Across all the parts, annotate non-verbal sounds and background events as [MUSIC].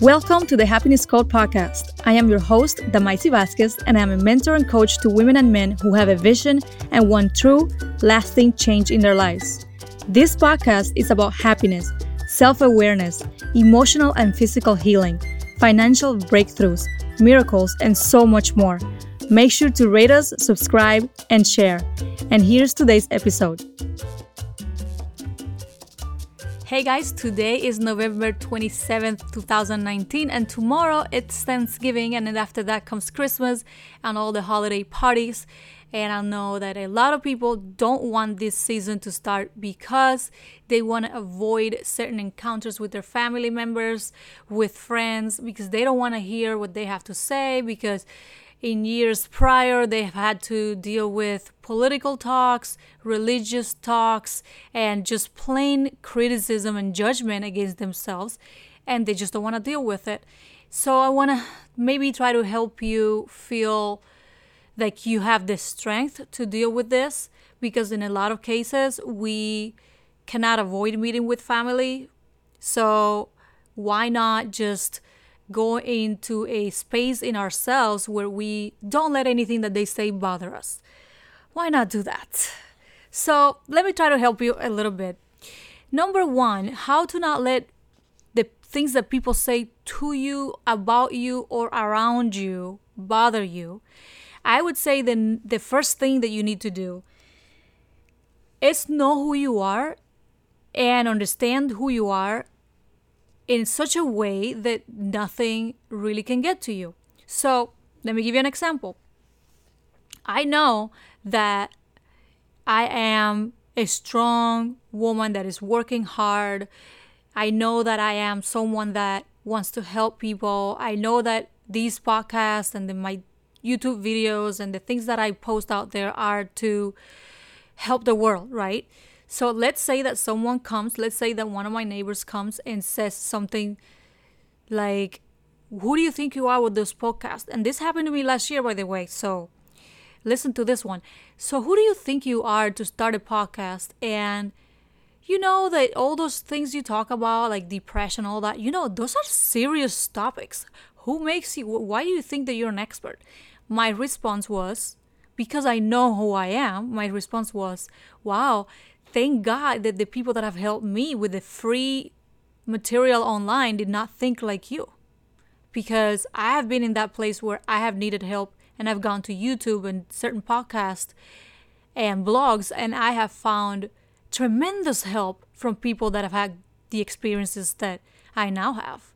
Welcome to the Happiness Code podcast. I am your host, Damaysi Vasquez, and I'm a mentor and coach to women and men who have a vision and want true, lasting change in their lives. This podcast is about happiness, self awareness, emotional and physical healing, financial breakthroughs, miracles, and so much more. Make sure to rate us, subscribe, and share. And here's today's episode. Hey guys, today is November 27th, 2019, and tomorrow it's Thanksgiving, and then after that comes Christmas and all the holiday parties. And I know that a lot of people don't want this season to start because they want to avoid certain encounters with their family members, with friends, because they don't want to hear what they have to say because in years prior, they have had to deal with political talks, religious talks, and just plain criticism and judgment against themselves, and they just don't want to deal with it. So, I want to maybe try to help you feel like you have the strength to deal with this because, in a lot of cases, we cannot avoid meeting with family. So, why not just go into a space in ourselves where we don't let anything that they say bother us. Why not do that? So, let me try to help you a little bit. Number one, how to not let the things that people say to you, about you, or around you bother you. I would say then the first thing that you need to do is know who you are and understand who you are in such a way that nothing really can get to you. So, let me give you an example. I know that I am a strong woman that is working hard. I know that I am someone that wants to help people. I know that these podcasts and the, my YouTube videos and the things that I post out there are to help the world, right? So let's say that someone comes, let's say that one of my neighbors comes and says something like, Who do you think you are with this podcast? And this happened to me last year, by the way. So listen to this one. So, who do you think you are to start a podcast? And you know that all those things you talk about, like depression, all that, you know, those are serious topics. Who makes you, why do you think that you're an expert? My response was, because I know who I am, my response was, wow, thank God that the people that have helped me with the free material online did not think like you. Because I have been in that place where I have needed help and I've gone to YouTube and certain podcasts and blogs and I have found tremendous help from people that have had the experiences that I now have.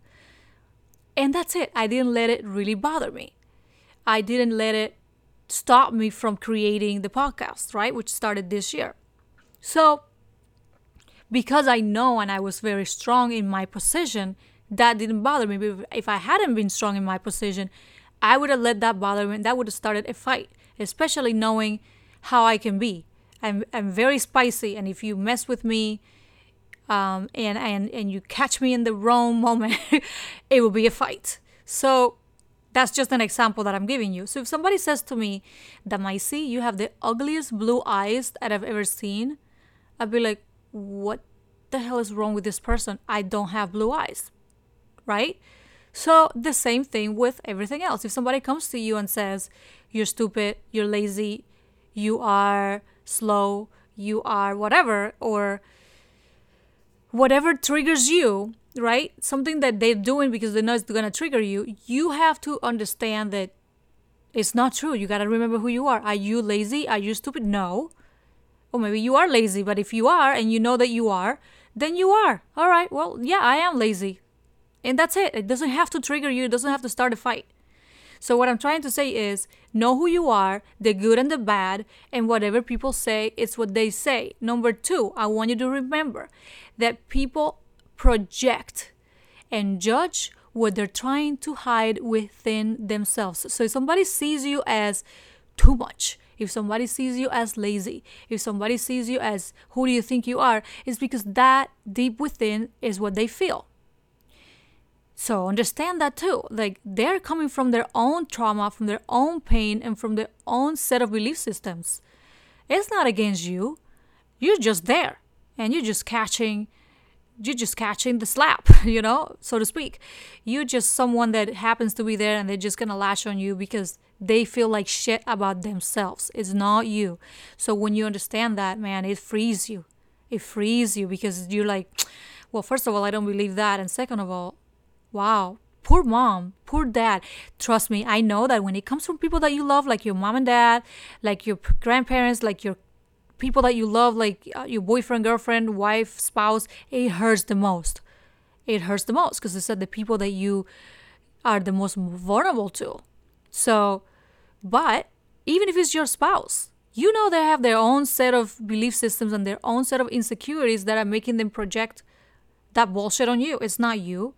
And that's it. I didn't let it really bother me. I didn't let it stop me from creating the podcast, right? Which started this year. So, because I know and I was very strong in my position, that didn't bother me. If I hadn't been strong in my position, I would have let that bother me. That would have started a fight, especially knowing how I can be. I'm, I'm very spicy, and if you mess with me, um, and, and and you catch me in the wrong moment, [LAUGHS] it will be a fight. So that's just an example that I'm giving you. So if somebody says to me, Damaysi, you have the ugliest blue eyes that I've ever seen, I'd be like, what the hell is wrong with this person? I don't have blue eyes, right? So the same thing with everything else. If somebody comes to you and says, you're stupid, you're lazy, you are slow, you are whatever, or whatever triggers you, right? Something that they're doing because they know it's going to trigger you, you have to understand that it's not true. You got to remember who you are. Are you lazy? Are you stupid? No. Or maybe you are lazy, but if you are and you know that you are, then you are. All right, well, yeah, I am lazy. And that's it. It doesn't have to trigger you, it doesn't have to start a fight. So, what I'm trying to say is know who you are, the good and the bad, and whatever people say, it's what they say. Number two, I want you to remember that people project and judge what they're trying to hide within themselves. So, if somebody sees you as too much, if somebody sees you as lazy, if somebody sees you as who do you think you are, it's because that deep within is what they feel. So understand that too. Like they're coming from their own trauma, from their own pain, and from their own set of belief systems. It's not against you. You're just there and you're just catching you're just catching the slap, [LAUGHS] you know, so to speak. You're just someone that happens to be there and they're just gonna lash on you because they feel like shit about themselves. It's not you. So when you understand that, man, it frees you. It frees you because you're like, [TSK] well, first of all, I don't believe that. And second of all, wow, poor mom, poor dad. Trust me, I know that when it comes from people that you love, like your mom and dad, like your grandparents, like your people that you love, like uh, your boyfriend, girlfriend, wife, spouse, it hurts the most. It hurts the most because it's said the people that you are the most vulnerable to. So, but even if it's your spouse, you know they have their own set of belief systems and their own set of insecurities that are making them project that bullshit on you. It's not you,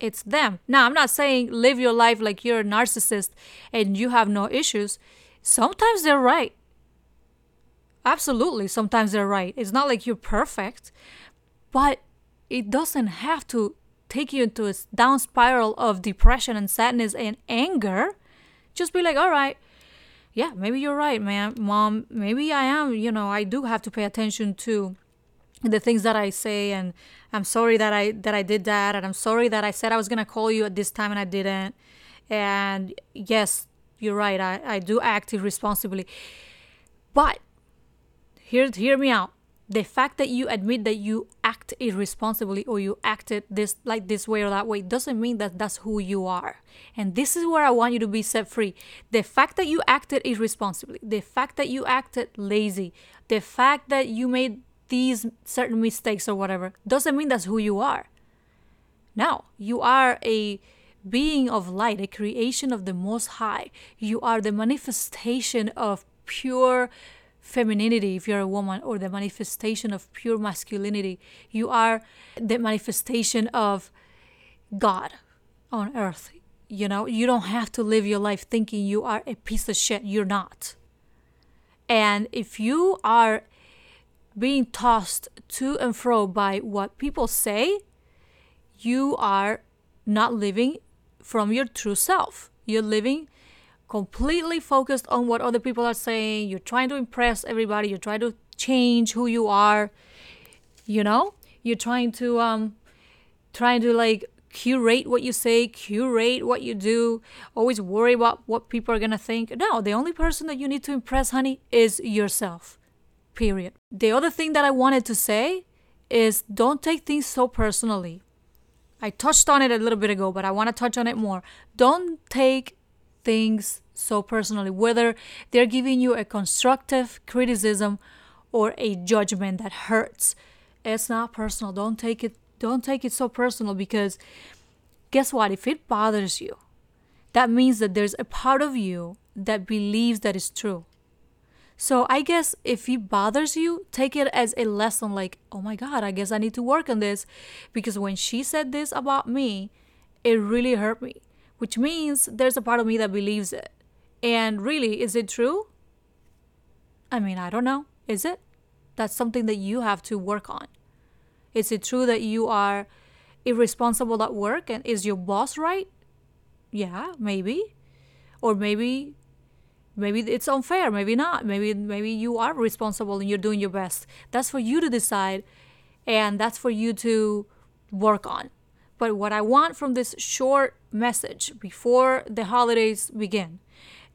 it's them. Now, I'm not saying live your life like you're a narcissist and you have no issues. Sometimes they're right. Absolutely, sometimes they're right. It's not like you're perfect, but it doesn't have to take you into a down spiral of depression and sadness and anger. Just be like, all right, yeah, maybe you're right, man, mom. Maybe I am, you know, I do have to pay attention to the things that I say and I'm sorry that I that I did that and I'm sorry that I said I was gonna call you at this time and I didn't. And yes, you're right, I, I do act irresponsibly. But hear hear me out. The fact that you admit that you act irresponsibly or you acted this like this way or that way doesn't mean that that's who you are. And this is where i want you to be set free. The fact that you acted irresponsibly the fact that you acted lazy the fact that you made these certain mistakes or whatever doesn't mean that's who you are. Now you are a being of light a creation of the most high. You are the manifestation of pure femininity if you're a woman or the manifestation of pure masculinity. You are the manifestation of God on earth. You know, you don't have to live your life thinking you are a piece of shit. You're not. And if you are being tossed to and fro by what people say, you are not living from your true self. You're living completely focused on what other people are saying. You're trying to impress everybody. You're trying to change who you are. You know, you're trying to um, trying to like curate what you say, curate what you do. Always worry about what people are gonna think. No, the only person that you need to impress, honey, is yourself. Period. The other thing that I wanted to say is don't take things so personally. I touched on it a little bit ago, but I want to touch on it more. Don't take things so personally, whether they're giving you a constructive criticism or a judgment that hurts. It's not personal. Don't take it don't take it so personal because guess what? If it bothers you, that means that there's a part of you that believes that is true. So I guess if it bothers you, take it as a lesson like, oh my God, I guess I need to work on this. Because when she said this about me, it really hurt me which means there's a part of me that believes it. And really, is it true? I mean, I don't know. Is it? That's something that you have to work on. Is it true that you are irresponsible at work and is your boss right? Yeah, maybe. Or maybe maybe it's unfair, maybe not. Maybe maybe you are responsible and you're doing your best. That's for you to decide and that's for you to work on. But what I want from this short message before the holidays begin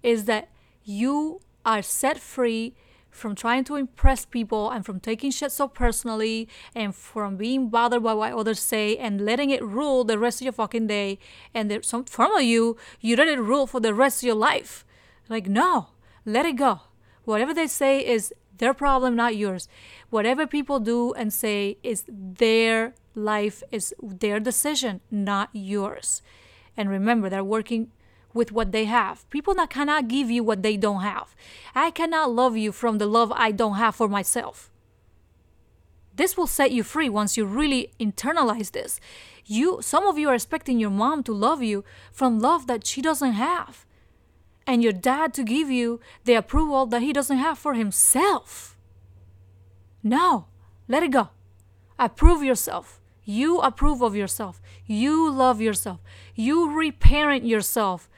is that you are set free from trying to impress people and from taking shit so personally and from being bothered by what others say and letting it rule the rest of your fucking day. And there's some some of you, you let it rule for the rest of your life. Like, no, let it go. Whatever they say is their problem, not yours. Whatever people do and say is their life is their decision, not yours. And remember, they're working with what they have. People that cannot give you what they don't have. I cannot love you from the love I don't have for myself. This will set you free once you really internalize this. You some of you are expecting your mom to love you from love that she doesn't have. And your dad to give you the approval that he doesn't have for himself. No, let it go. Approve yourself. You approve of yourself. You love yourself. You reparent yourself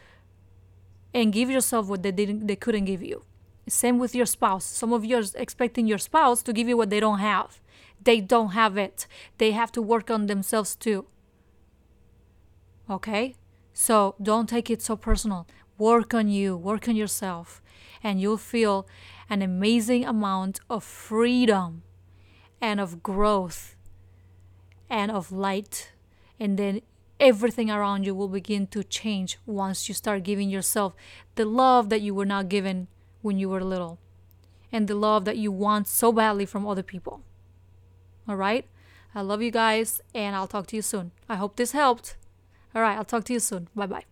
and give yourself what they didn't they couldn't give you. Same with your spouse. Some of you are expecting your spouse to give you what they don't have. They don't have it. They have to work on themselves too. Okay? So don't take it so personal. Work on you, work on yourself, and you'll feel an amazing amount of freedom and of growth and of light. And then everything around you will begin to change once you start giving yourself the love that you were not given when you were little and the love that you want so badly from other people. All right? I love you guys and I'll talk to you soon. I hope this helped. All right, I'll talk to you soon. Bye bye.